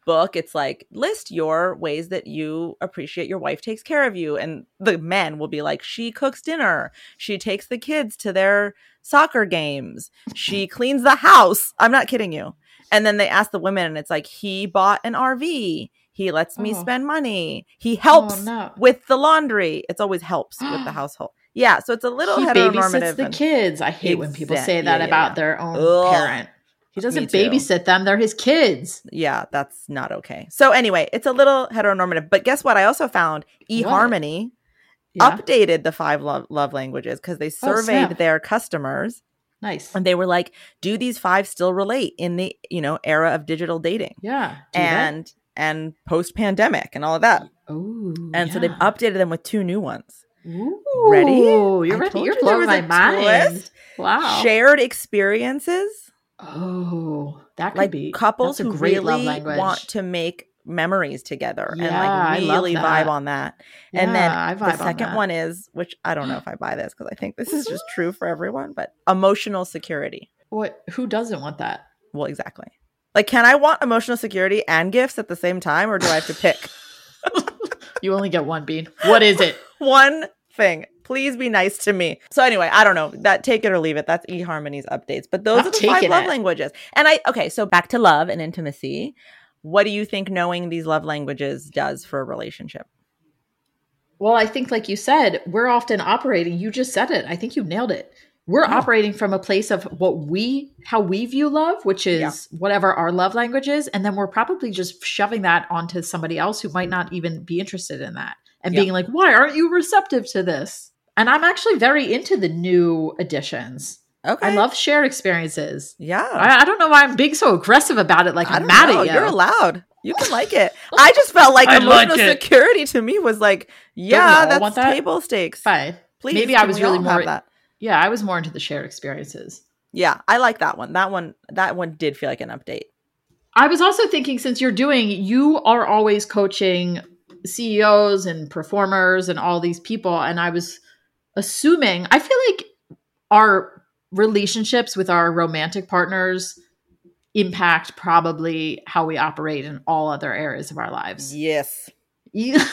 S1: book, it's like list your ways that you appreciate your wife takes care of you. And the men will be like, she cooks dinner, she takes the kids to their soccer games, she cleans the house. I'm not kidding you. And then they ask the women, and it's like, he bought an RV. He lets me
S2: Oh.
S1: spend money. He oh, helps
S2: Oh, no.
S1: with the laundry. It's always helps with the household. Yeah, so it's a little
S2: he
S1: heteronormative.
S2: babysits the kids. I hate when people say that
S1: yeah, yeah,
S2: about
S1: yeah.
S2: their own
S1: Ugh.
S2: parent. He doesn't babysit them; they're his kids.
S1: yeah, that's not okay. So anyway, it's a little heteronormative. But guess what? I also found eHarmony
S2: Yeah,
S1: updated the five love, love languages because they
S2: Oh,
S1: surveyed their customers
S2: nice.
S1: and they were like, "Do these five still relate in the you know era of digital dating
S2: Yeah,
S1: and and post pandemic and all of that?"
S2: Ooh,
S1: And so they've updated them with two new ones.
S2: Ooh,
S1: Ready?
S2: You're
S1: I
S2: ready. You're
S1: you
S2: blowing
S1: was
S2: my mind.
S1: twist.
S2: Wow.
S1: Shared experiences,
S2: Oh, that could
S1: like
S2: be
S1: couples who really want to make memories together
S2: Yeah,
S1: and like really vibe on that. and then the
S2: on
S1: second
S2: that.
S1: one is, which I don't know if I buy this because I think this is just true for everyone, but emotional security.
S2: What? Who doesn't want that?
S1: Well, exactly. Like, can I want emotional security and gifts at the same time, or do I have to pick
S2: You only get one bean. What is it?
S1: one thing? Please be nice to me. So anyway, I don't know. That take it or leave it. That's eHarmony's updates. But those are the five love
S2: it.
S1: languages. And I okay, so back to love and intimacy. What do you think knowing these love languages does for a relationship?
S2: Well, I think, like you said, we're often operating. You just said it. I think you nailed it. We're
S1: Yeah.
S2: operating from a place of what we, how we view love, which is
S1: Yeah.
S2: whatever our love language is. And then we're probably just shoving that onto somebody else who might not even be interested in that and
S1: Yeah.
S2: being like, why aren't you receptive to this? And I'm actually very into the new additions.
S1: Okay.
S2: I love shared experiences.
S1: Yeah.
S2: I, I don't know why I'm being so aggressive about it. Like I'm mad
S1: know.
S2: at you.
S1: You're allowed. You can like it. I just felt like
S2: I
S1: emotional
S2: it.
S1: security to me was like, yeah, that's
S2: want that?
S1: table stakes.
S2: Fine.
S1: Please,
S2: Maybe I was really more-
S1: that.
S2: Yeah, I was more into the shared experiences.
S1: Yeah, I like that one. That one. That one did feel like an update.
S2: I was also thinking since you're doing, you are always coaching CEOs and performers and all these people. And I was assuming, I feel like our relationships with our romantic partners impact probably how we operate in all other areas of our lives.
S1: Yes.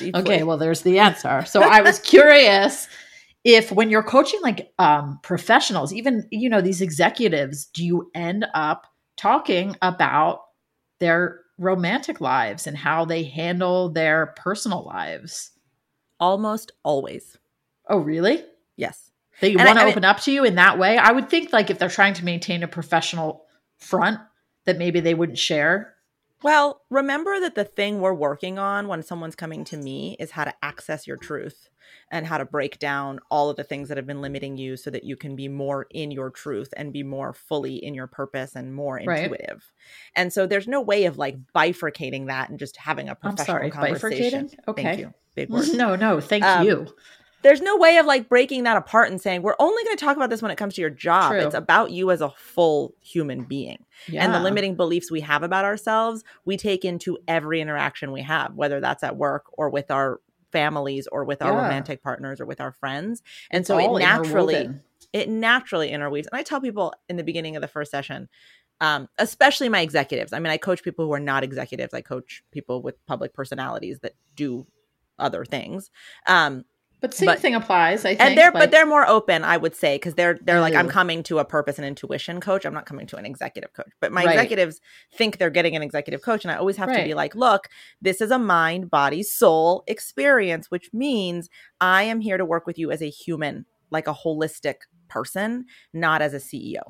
S2: Okay, well, there's the answer. So I was curious if when you're coaching like um, professionals, even, you know, these executives, do you end up talking about their romantic lives and how they handle their personal lives?
S1: almost always.
S2: Oh, really?
S1: Yes.
S2: They want to
S1: I mean-
S2: open up to you in that way? I would think like if they're trying to maintain a professional front, that maybe they wouldn't share.
S1: Well, remember that the thing we're working on when someone's coming to me is how to access your truth and how to break down all of the things that have been limiting you so that you can be more in your truth and be more fully in your purpose and more
S2: Right.
S1: intuitive. And so there's no way of like bifurcating that and just having a
S2: I'm
S1: professional
S2: sorry,
S1: conversation.
S2: bifurcating? Okay.
S1: Thank you. Big word.
S2: No, no, thank
S1: Um,
S2: you.
S1: There's no way of like breaking that apart and saying we're only going to talk about this when it comes to your job.
S2: True.
S1: It's about you as a full human being.
S2: Yeah.
S1: And the limiting beliefs we have about ourselves, we take into every interaction we have, whether that's at work or with our families or with our
S2: Yeah.
S1: romantic partners or with our friends. And
S2: It's
S1: so it naturally it naturally interweaves. And I tell people in the beginning of the first session, um, especially my executives. I mean, I coach people who are not executives. I coach people with public personalities that do other things. Um,
S2: But same
S1: But-
S2: thing applies. I think.
S1: and they're
S2: like-
S1: but they're more open i would say because they're they're like i'm coming to a purpose and intuition coach i'm not coming to an executive coach but my
S2: Right.
S1: executives think they're getting an executive coach and i always have to be like look this is a mind body soul experience which means i am here to work with you as a human like a holistic person not as a ceo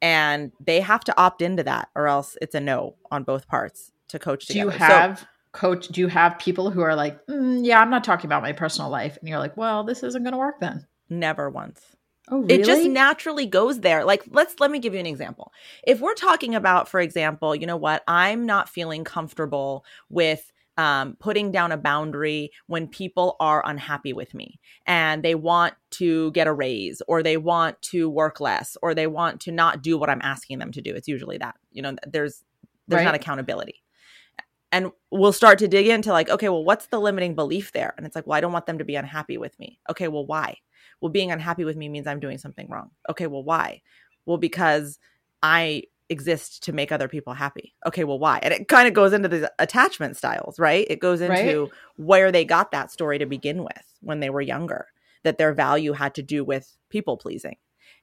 S1: and they have to opt into that or else it's a no on both parts to coach
S2: Do
S1: together.
S2: you
S1: So-
S2: have coach? Do you have people who are like, "Mm, yeah, I'm not talking about my personal life, and you're like, well, this isn't going to work then.
S1: never once.
S2: Oh, really?
S1: It just naturally goes there. Like let's let me give you an example. If we're talking about for example, you know what? I'm not feeling comfortable with um, putting down a boundary when people are unhappy with me and they want to get a raise or they want to work less or they want to not do what I'm asking them to do. It's usually that. You know, there's there's not accountability. And we'll start to dig into like, okay, well, what's the limiting belief there? And it's like, well, I don't want them to be unhappy with me. Okay, well, why? Well, being unhappy with me means I'm doing something wrong. Okay, well, why? Well, because I exist to make other people happy. Okay, well, why? And it kind of goes into the attachment styles, right? It goes into where they got that story to begin with when they were younger, that their value had to do with people pleasing.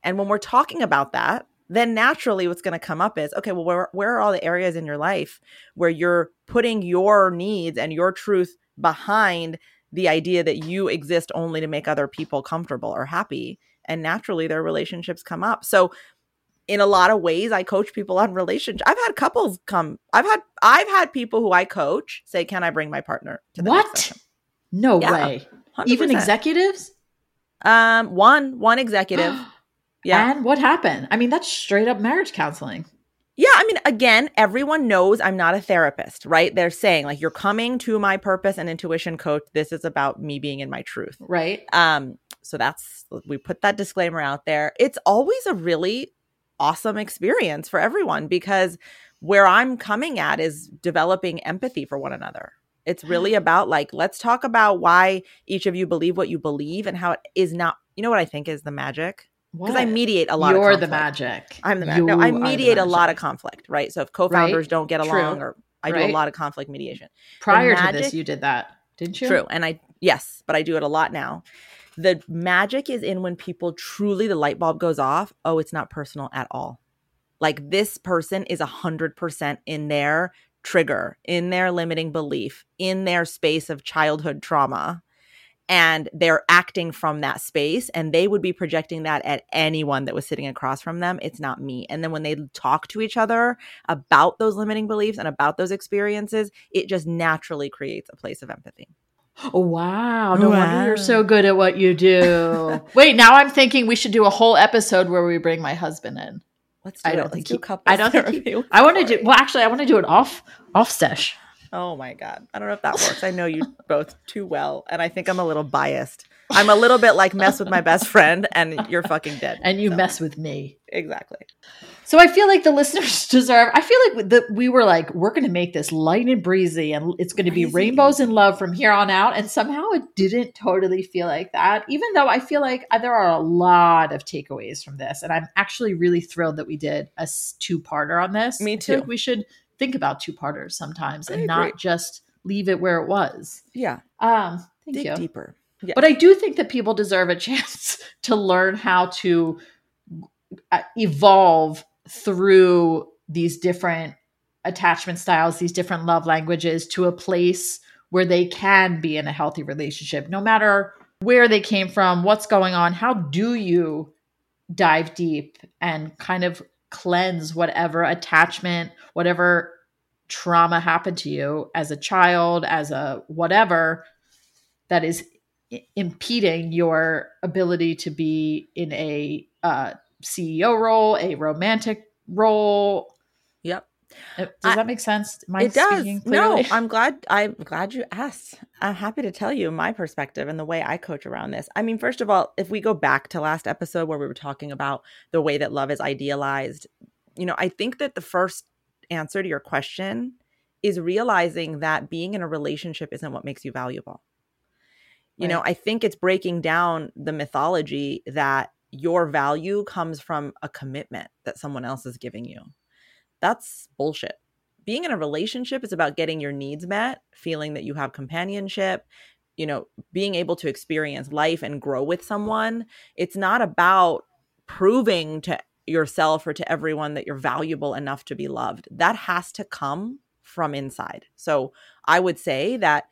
S1: And when we're talking about that, then naturally what's going to come up is okay, well, where, where are all the areas in your life where you're putting your needs and your truth behind the idea that you exist only to make other people comfortable or happy? And naturally, their relationships come up. So, in a lot of ways, I coach people on relationships. I've had couples come. I've had I've had people who I coach say, "Can I bring my partner to the
S2: what?
S1: session?"
S2: No
S1: Yeah.
S2: way. Even
S1: 100%.
S2: executives?
S1: Um, one one executive. Yeah.
S2: And what happened? I mean, that's straight up marriage counseling.
S1: Yeah, I mean, again, everyone knows I'm not a therapist, right? They're saying like you're coming to my purpose and intuition coach. This is about me being in my truth.
S2: Right.
S1: Um, so that's we put that disclaimer out there. It's always a really awesome experience for everyone because where I'm coming at is developing empathy for one another. It's really about like let's talk about why each of you believe what you believe and how it is not. You know what I think is the magic because I mediate a lot. Of conflict.
S2: You're the magic.
S1: I'm the magic. No, I mediate a lot of conflict, right? So if co-founders don't get
S2: True.
S1: along, or I do a lot of conflict mediation.
S2: Prior to this, you did that, didn't you?
S1: True, and I yes, but I do it a lot now. The magic is in when people truly the light bulb goes off. Oh, it's not personal at all. Like this person is a hundred percent in their trigger, in their limiting belief, in their space of childhood trauma. And they're acting from that space, and they would be projecting that at anyone that was sitting across from them. It's not me. And then when they talk to each other about those limiting beliefs and about those experiences, it just naturally creates a place of empathy.
S2: Oh, wow. No wonder you're so good at what you do. Wait, now I'm thinking we should do a whole episode where we bring my husband in.
S1: Let's do
S2: I don't
S1: Let's
S2: think
S1: do
S2: he-
S1: couples
S2: I don't think he-
S1: with
S2: I want to do well. Actually, I want to do it off off sesh.
S1: Oh my god, I don't know if that works. I know you both too well, and I think I'm a little biased. I'm a little bit like mess with my best friend, and you're fucking dead.
S2: and you
S1: So,
S2: mess with me.
S1: exactly.
S2: So I feel like the listeners deserve. I feel like that we were like, we're going to make this light and breezy, and it's going to be rainbows and love from here on out. And somehow it didn't totally feel like that. Even though I feel like uh, there are a lot of takeaways from this, and I'm actually really thrilled that we did a two parter on this.
S1: Me too.
S2: we should think about two parters sometimes and not just leave it where it was.
S1: Yeah,
S2: Um, thank
S1: dig
S2: you.
S1: deeper. Yeah,
S2: But I do think that people deserve a chance to learn how to uh, evolve through these different attachment styles, these different love languages to a place where they can be in a healthy relationship, no matter where they came from, what's going on. How do you dive deep and kind of cleanse whatever attachment, whatever trauma happened to you as a child, as a whatever that is impeding your ability to be in a uh, CEO role, a romantic role. Does
S1: I-
S2: that make sense?
S1: It does.
S2: speaking
S1: No. I'm glad. I'm glad you asked. I'm happy to tell you my perspective and the way I coach around this. I mean, first of all, if we go back to last episode where we were talking about the way that love is idealized, you know, I think that the first answer to your question is realizing that being in a relationship isn't what makes you valuable. You know, I think it's breaking down the mythology that your value comes from a commitment that someone else is giving you. That's bullshit. Being in a relationship is about getting your needs met, feeling that you have companionship, you know, being able to experience life and grow with someone. It's not about proving to yourself or to everyone that you're valuable enough to be loved. That has to come from inside. So I would say that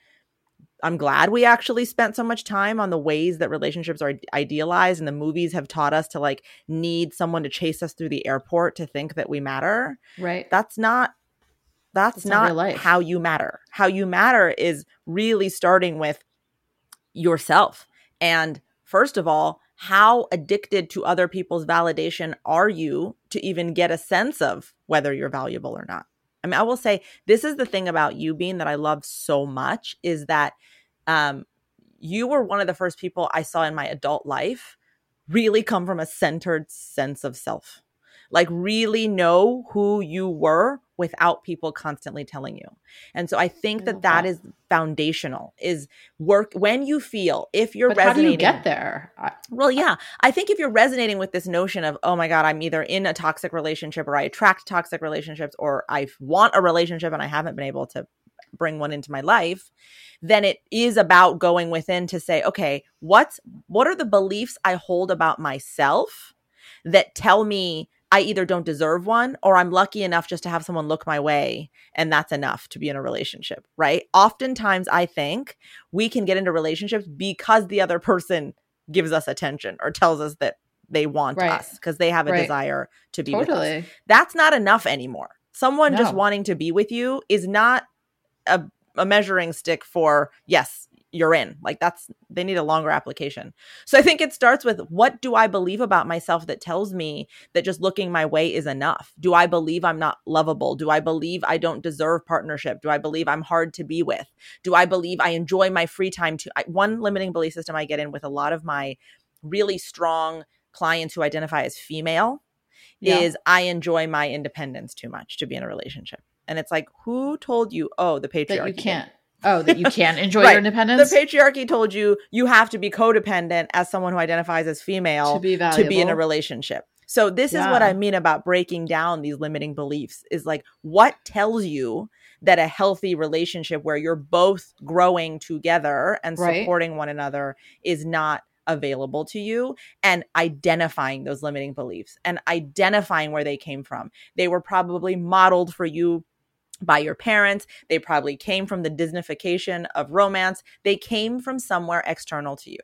S1: I'm glad we actually spent so much time on the ways that relationships are idealized and the movies have taught us to like need someone to chase us through the airport to think that we matter.
S2: Right.
S1: That's not that's,
S2: That's not
S1: not, how you matter. How you matter is really starting with yourself. And first of all, how addicted to other people's validation are you to even get a sense of whether you're valuable or not? I mean, I will say this is the thing about you being that I love so much is that um, you were one of the first people I saw in my adult life really come from a centered sense of self. Like, really know who you were without people constantly telling you. And so I think that that is foundational is work when you feel if you're
S2: But how do you get there? I,
S1: well, yeah. I think if you're resonating with this notion of, oh my God, I'm either in a toxic relationship or I attract toxic relationships or I want a relationship and I haven't been able to bring one into my life, then it is about going within to say, okay, what's what are the beliefs I hold about myself that tell me I either don't deserve one or I'm lucky enough just to have someone look my way and that's enough to be in a relationship, right? Oftentimes I think we can get into relationships because the other person gives us attention or tells us that they want
S2: Right.
S1: us because they have a
S2: Right.
S1: desire to be with us. That's not enough anymore. Someone just wanting to be with you is not a, a measuring stick for yes, you're in. Like that's they need a longer application. So I think it starts with what do I believe about myself that tells me that just looking my way is enough? Do I believe I'm not lovable? Do I believe I don't deserve partnership? Do I believe I'm hard to be with? Do I believe I enjoy my free time too? I, one limiting belief system I get in with a lot of my really strong clients who identify as female
S2: Yeah.
S1: is I enjoy my independence too much to be in a relationship. And it's like, who told you? Oh, the patriarchy.
S2: that you can't. Oh, that you can't enjoy
S1: Right.
S2: your independence
S1: The patriarchy told you you have to be codependent as someone who identifies as female
S2: to be
S1: to be in a relationship. So this is what I mean about breaking down these limiting beliefs is like what tells you that a healthy relationship where you're both growing together and
S2: Right.
S1: supporting one another is not available to you and identifying those limiting beliefs and identifying where they came from. They were probably modeled for you by your parents. They probably came from the Disneyfication of romance. They came from somewhere external to you.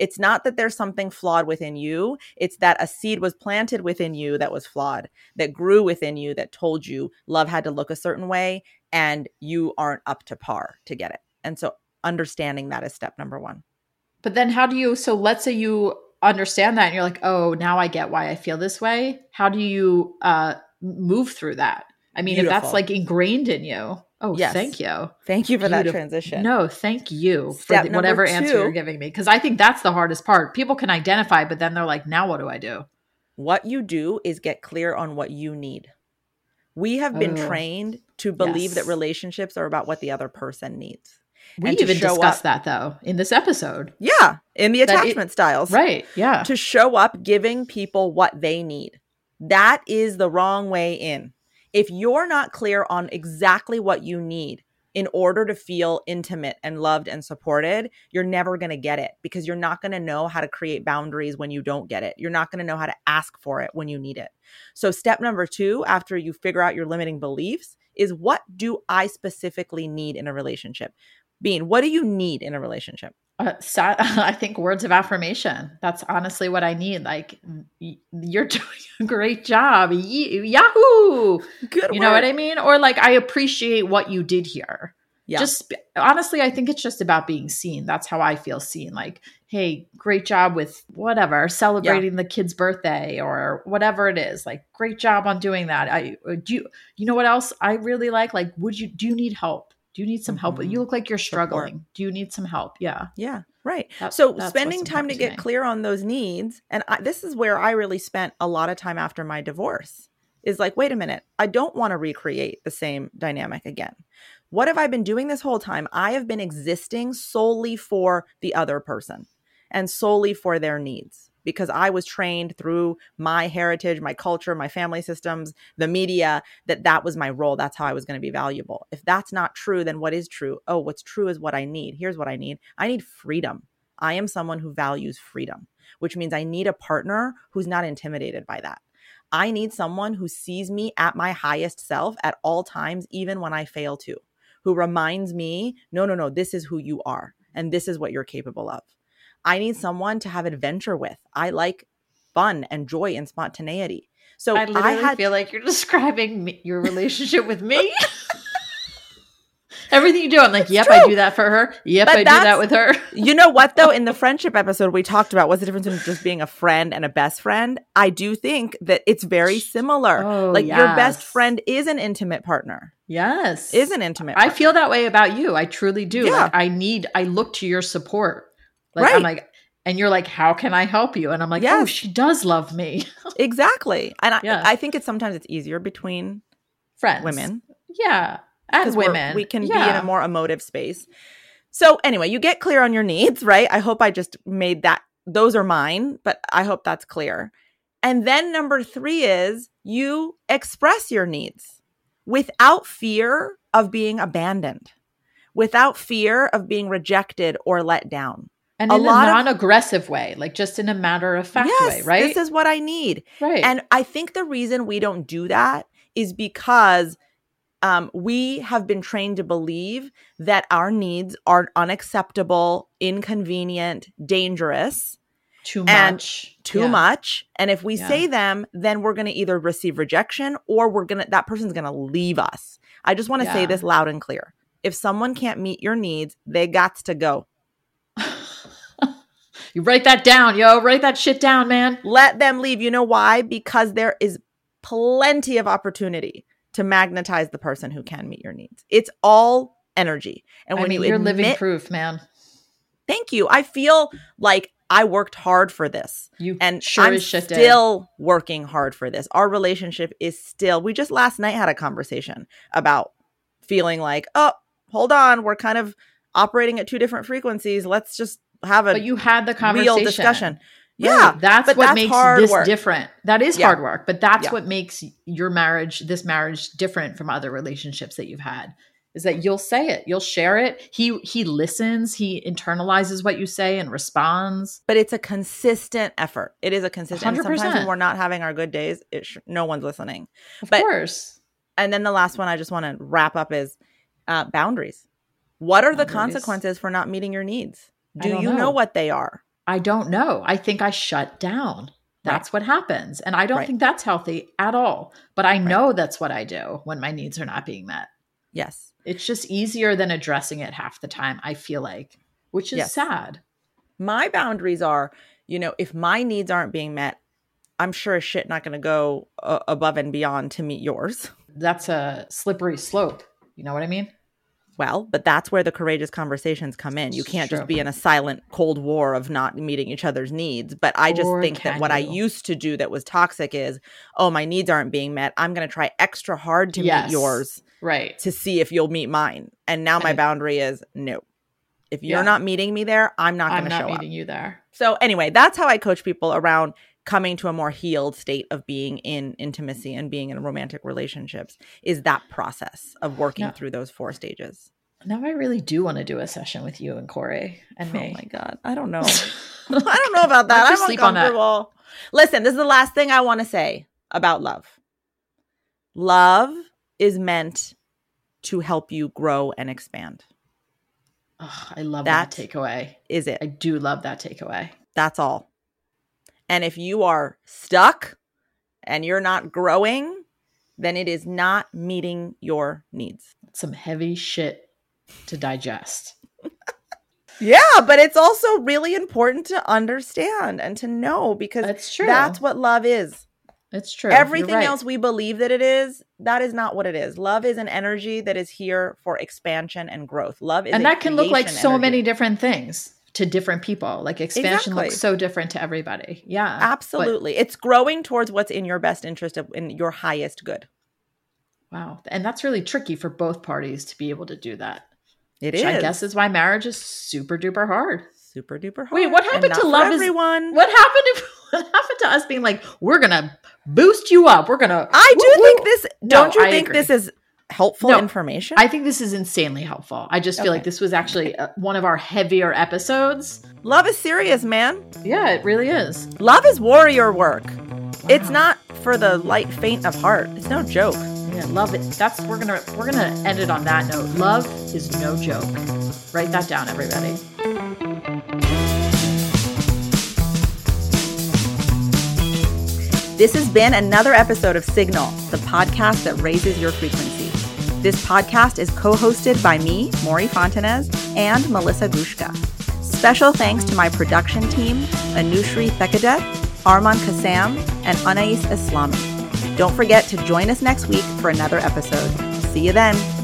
S1: It's not that there's something flawed within you. It's that a seed was planted within you that was flawed, that grew within you that told you love had to look a certain way and you aren't up to par to get it. And so understanding that is step number one.
S2: But then how do you so let's say you understand that and you're like, "Oh, now I get why I feel this way." How do you uh move through that? I mean, if that's like ingrained in you. Oh,
S1: Yes.
S2: thank you.
S1: Thank you for that transition.
S2: No, thank you for the, whatever answer you're giving me because I think that's the hardest part. People can identify, but then they're like, "Now what do I do?"
S1: What you do is get clear on what you need. We have been
S2: Oh.
S1: trained to believe that relationships are about what the other person needs.
S2: We even discussed
S1: up-
S2: that though in this episode.
S1: Yeah, in the
S2: That it-
S1: attachment styles.
S2: Right. Yeah.
S1: to show up giving people what they need. That is the wrong way in. If you're not clear on exactly what you need in order to feel intimate and loved and supported, you're never going to get it because you're not going to know how to create boundaries when you don't get it. You're not going to know how to ask for it when you need it. So, step number two, after you figure out your limiting beliefs, is what do I specifically need in a relationship? Bean, what do you need in a relationship?
S2: Uh, sa- I think words of affirmation. That's honestly what I need. Like, y- you're doing a great job. Yahoo!
S1: Good.
S2: You know what I mean? Or like, I appreciate what you did here.
S1: Yeah.
S2: Just honestly, I think it's just about being seen. That's how I feel seen. Like, hey, great job with whatever, celebrating the kid's birthday or whatever it is. Like, great job on doing that. I uh, do. You, you know what else I really like? Like, would you do you need help? Do you need some help?
S1: Mhm.
S2: You look like you're
S1: Support.
S2: struggling. Do you need some help? Yeah.
S1: Yeah, right.
S2: That-
S1: so spending time to
S2: to
S1: get
S2: me.
S1: clear on those needs, and I, this is where I really spent a lot of time after my divorce. Is like, wait a minute, I don't want to recreate the same dynamic again. What have I been doing this whole time? I have been existing solely for the other person and solely for their needs because I was trained through my heritage, my culture, my family systems, the media that that was my role. That's how I was going to be valuable. If that's not true, then what is true? Oh, what's true is what I need. Here's what I need I need freedom. I am someone who values freedom, which means I need a partner who's not intimidated by that. I need someone who sees me at my highest self at all times, even when I fail to, who reminds me, no, no, no, this is who you are. and this is what you're capable of. I need someone to have adventure with. I like fun and joy and spontaneity. So
S2: I
S1: I,
S2: literally
S1: had
S2: feel like you're describing me, your relationship with me. Everything you do, I'm like, yep, I do that for her. Yep,
S1: But
S2: I do that with her.
S1: you know what though in the friendship episode we talked about what's the difference between just being a friend and a best friend i do think that it's very similar
S2: Oh,
S1: like your best friend is an intimate partner
S2: Yes,
S1: is an intimate
S2: I feel that way about you. I truly do.
S1: Yeah.
S2: Like I need, I look to your support. Like
S1: Right.
S2: I'm like, and you're like, how can I help you? And I'm like, oh, she does love me.
S1: exactly and I,
S2: Yeah.
S1: I think it's sometimes it's easier between
S2: Friends,
S1: women
S2: yeah, and women.
S1: we can be in a more emotive space so anyway you get clear on your needs right i hope i just made that those are mine but i hope that's clear and then number three is you express your needs without fear of being abandoned without fear of being rejected or let down
S2: and
S1: a
S2: in a
S1: lot
S2: non-aggressive way, like just in a matter of fact
S1: yes
S2: way, right?
S1: this is what i need
S2: right.
S1: And I think the reason we don't do that is because um, we have been trained to believe that our needs are unacceptable, inconvenient, dangerous,
S2: too much,
S1: too
S2: Yeah.
S1: much. And if we
S2: Yeah.
S1: say them, then we're going to either receive rejection or we're going to, that person's going to leave us. I just want to say this loud and clear. If someone can't meet your needs, they got to go.
S2: You write that down, yo. Write that shit down, man.
S1: Let them leave. You know why? Because there is plenty of opportunity to magnetize the person who can meet your needs. It's all energy. And
S2: I
S1: when
S2: mean,
S1: you
S2: you're
S1: admit,
S2: living proof, man.
S1: thank you. I feel like I worked hard for this.
S2: You
S1: And
S2: sure
S1: I'm
S2: shit did.
S1: still working hard for this. Our relationship is still, we just last night had a conversation about feeling like, oh, hold on, we're kind of operating at two different frequencies. Let's just have a
S2: But you had the conversation.
S1: real discussion.
S2: Right.
S1: Yeah.
S2: that's what
S1: that's
S2: makes this
S1: work.
S2: different. That is
S1: Yeah.
S2: hard work, but that's
S1: Yeah.
S2: what makes your marriage, this marriage, different from other relationships that you've had. Is that you'll say it, you'll share it. He he listens, he internalizes what you say and responds.
S1: but it's a consistent effort. It is a consistent. and Sometimes
S2: 100%.
S1: when we're not having our good days, it sh- no one's listening.
S2: Of
S1: But-
S2: course,
S1: And then the last one I just want to wrap up is uh, boundaries. What are the consequences for not meeting your needs? Do you know.
S2: know.
S1: what they are?
S2: I don't know. I think I shut down. That's what happens, and I don't
S1: Right.
S2: think that's healthy at all. But I know that's what I do when my needs are not being met.
S1: Yes.
S2: It's just easier than addressing it half the time. I feel like, which is
S1: Yes.
S2: sad.
S1: My boundaries are, you know, if my needs aren't being met, I'm sure as shit not going to go uh, above and beyond to meet yours.
S2: that's a slippery slope. You know what I mean?
S1: Well, but that's where the courageous conversations come in. You can't just be in a silent cold war of not meeting each other's needs. But I just
S2: Or
S1: think that what I used to do that was toxic is, oh, my needs aren't being met. I'm going to try extra hard to
S2: Yes.
S1: meet yours
S2: Right.
S1: to see if you'll meet mine. And now my boundary is no. If you're
S2: Yeah.
S1: not meeting me there, I'm not going to show up.
S2: meeting you there.
S1: So anyway, that's how I coach people around coming to a more healed state of being in intimacy and being in romantic relationships is that process of working
S2: Yeah.
S1: through those four stages.
S2: Now I really do want to do a session with you and Corey and me.
S1: Oh my god, I don't know. I don't know about that.
S2: Why don't you
S1: I'm
S2: sleep on that?
S1: uncomfortable. Listen, this is the last thing I want to say about love. Love is meant to help you grow and expand.
S2: Ugh, I love that,
S1: That-
S2: takeaway.
S1: Is it?
S2: I do love that takeaway.
S1: That's all. And if you are stuck and you're not growing, then it is not meeting your needs.
S2: Some heavy shit to digest.
S1: Yeah, but it's also really important to understand and to know because
S2: That's true.
S1: that's what love is.
S2: it's true.
S1: Everything
S2: right.
S1: else we believe that it is, that is not what it is. Love is an energy that is here for expansion and growth. Love is
S2: and that can look like so
S1: energy.
S2: many different things to different people. Like expansion
S1: Exactly.
S2: looks so different to everybody. Yeah. But-
S1: Absolutely. it's growing towards what's in your best interest of in your highest good.
S2: wow. And that's really tricky for both parties to be able to do that.
S1: It
S2: Which
S1: is.
S2: I guess is why marriage is super duper hard.
S1: super duper hard.
S2: Wait, what happened to love is-
S1: everyone?
S2: What happened if what happened to us being like, we're gonna boost you up? We're gonna
S1: I do
S2: woo,
S1: think this. Don't you
S2: I
S1: think
S2: agree.
S1: this is helpful
S2: No,
S1: information?
S2: I think this is insanely helpful. I just feel
S1: Okay.
S2: like this was actually uh, one of our heavier episodes.
S1: Love is serious, man.
S2: Yeah, it really is.
S1: Love is warrior work. It's not for the light faint of heart. It's no joke.
S2: Yeah, love it. That's we're gonna we're gonna end it on that note. Love is no joke. Write that down, everybody.
S1: This has been another episode of Signal, the podcast that raises your frequency. This podcast is co hosted by me, Mory Fontanez, and Melissa Gushka. Special thanks to my production team, Anushri Thekadeth, Arman Kassam, and Anais Islami. Don't forget to join us next week for another episode. See you then.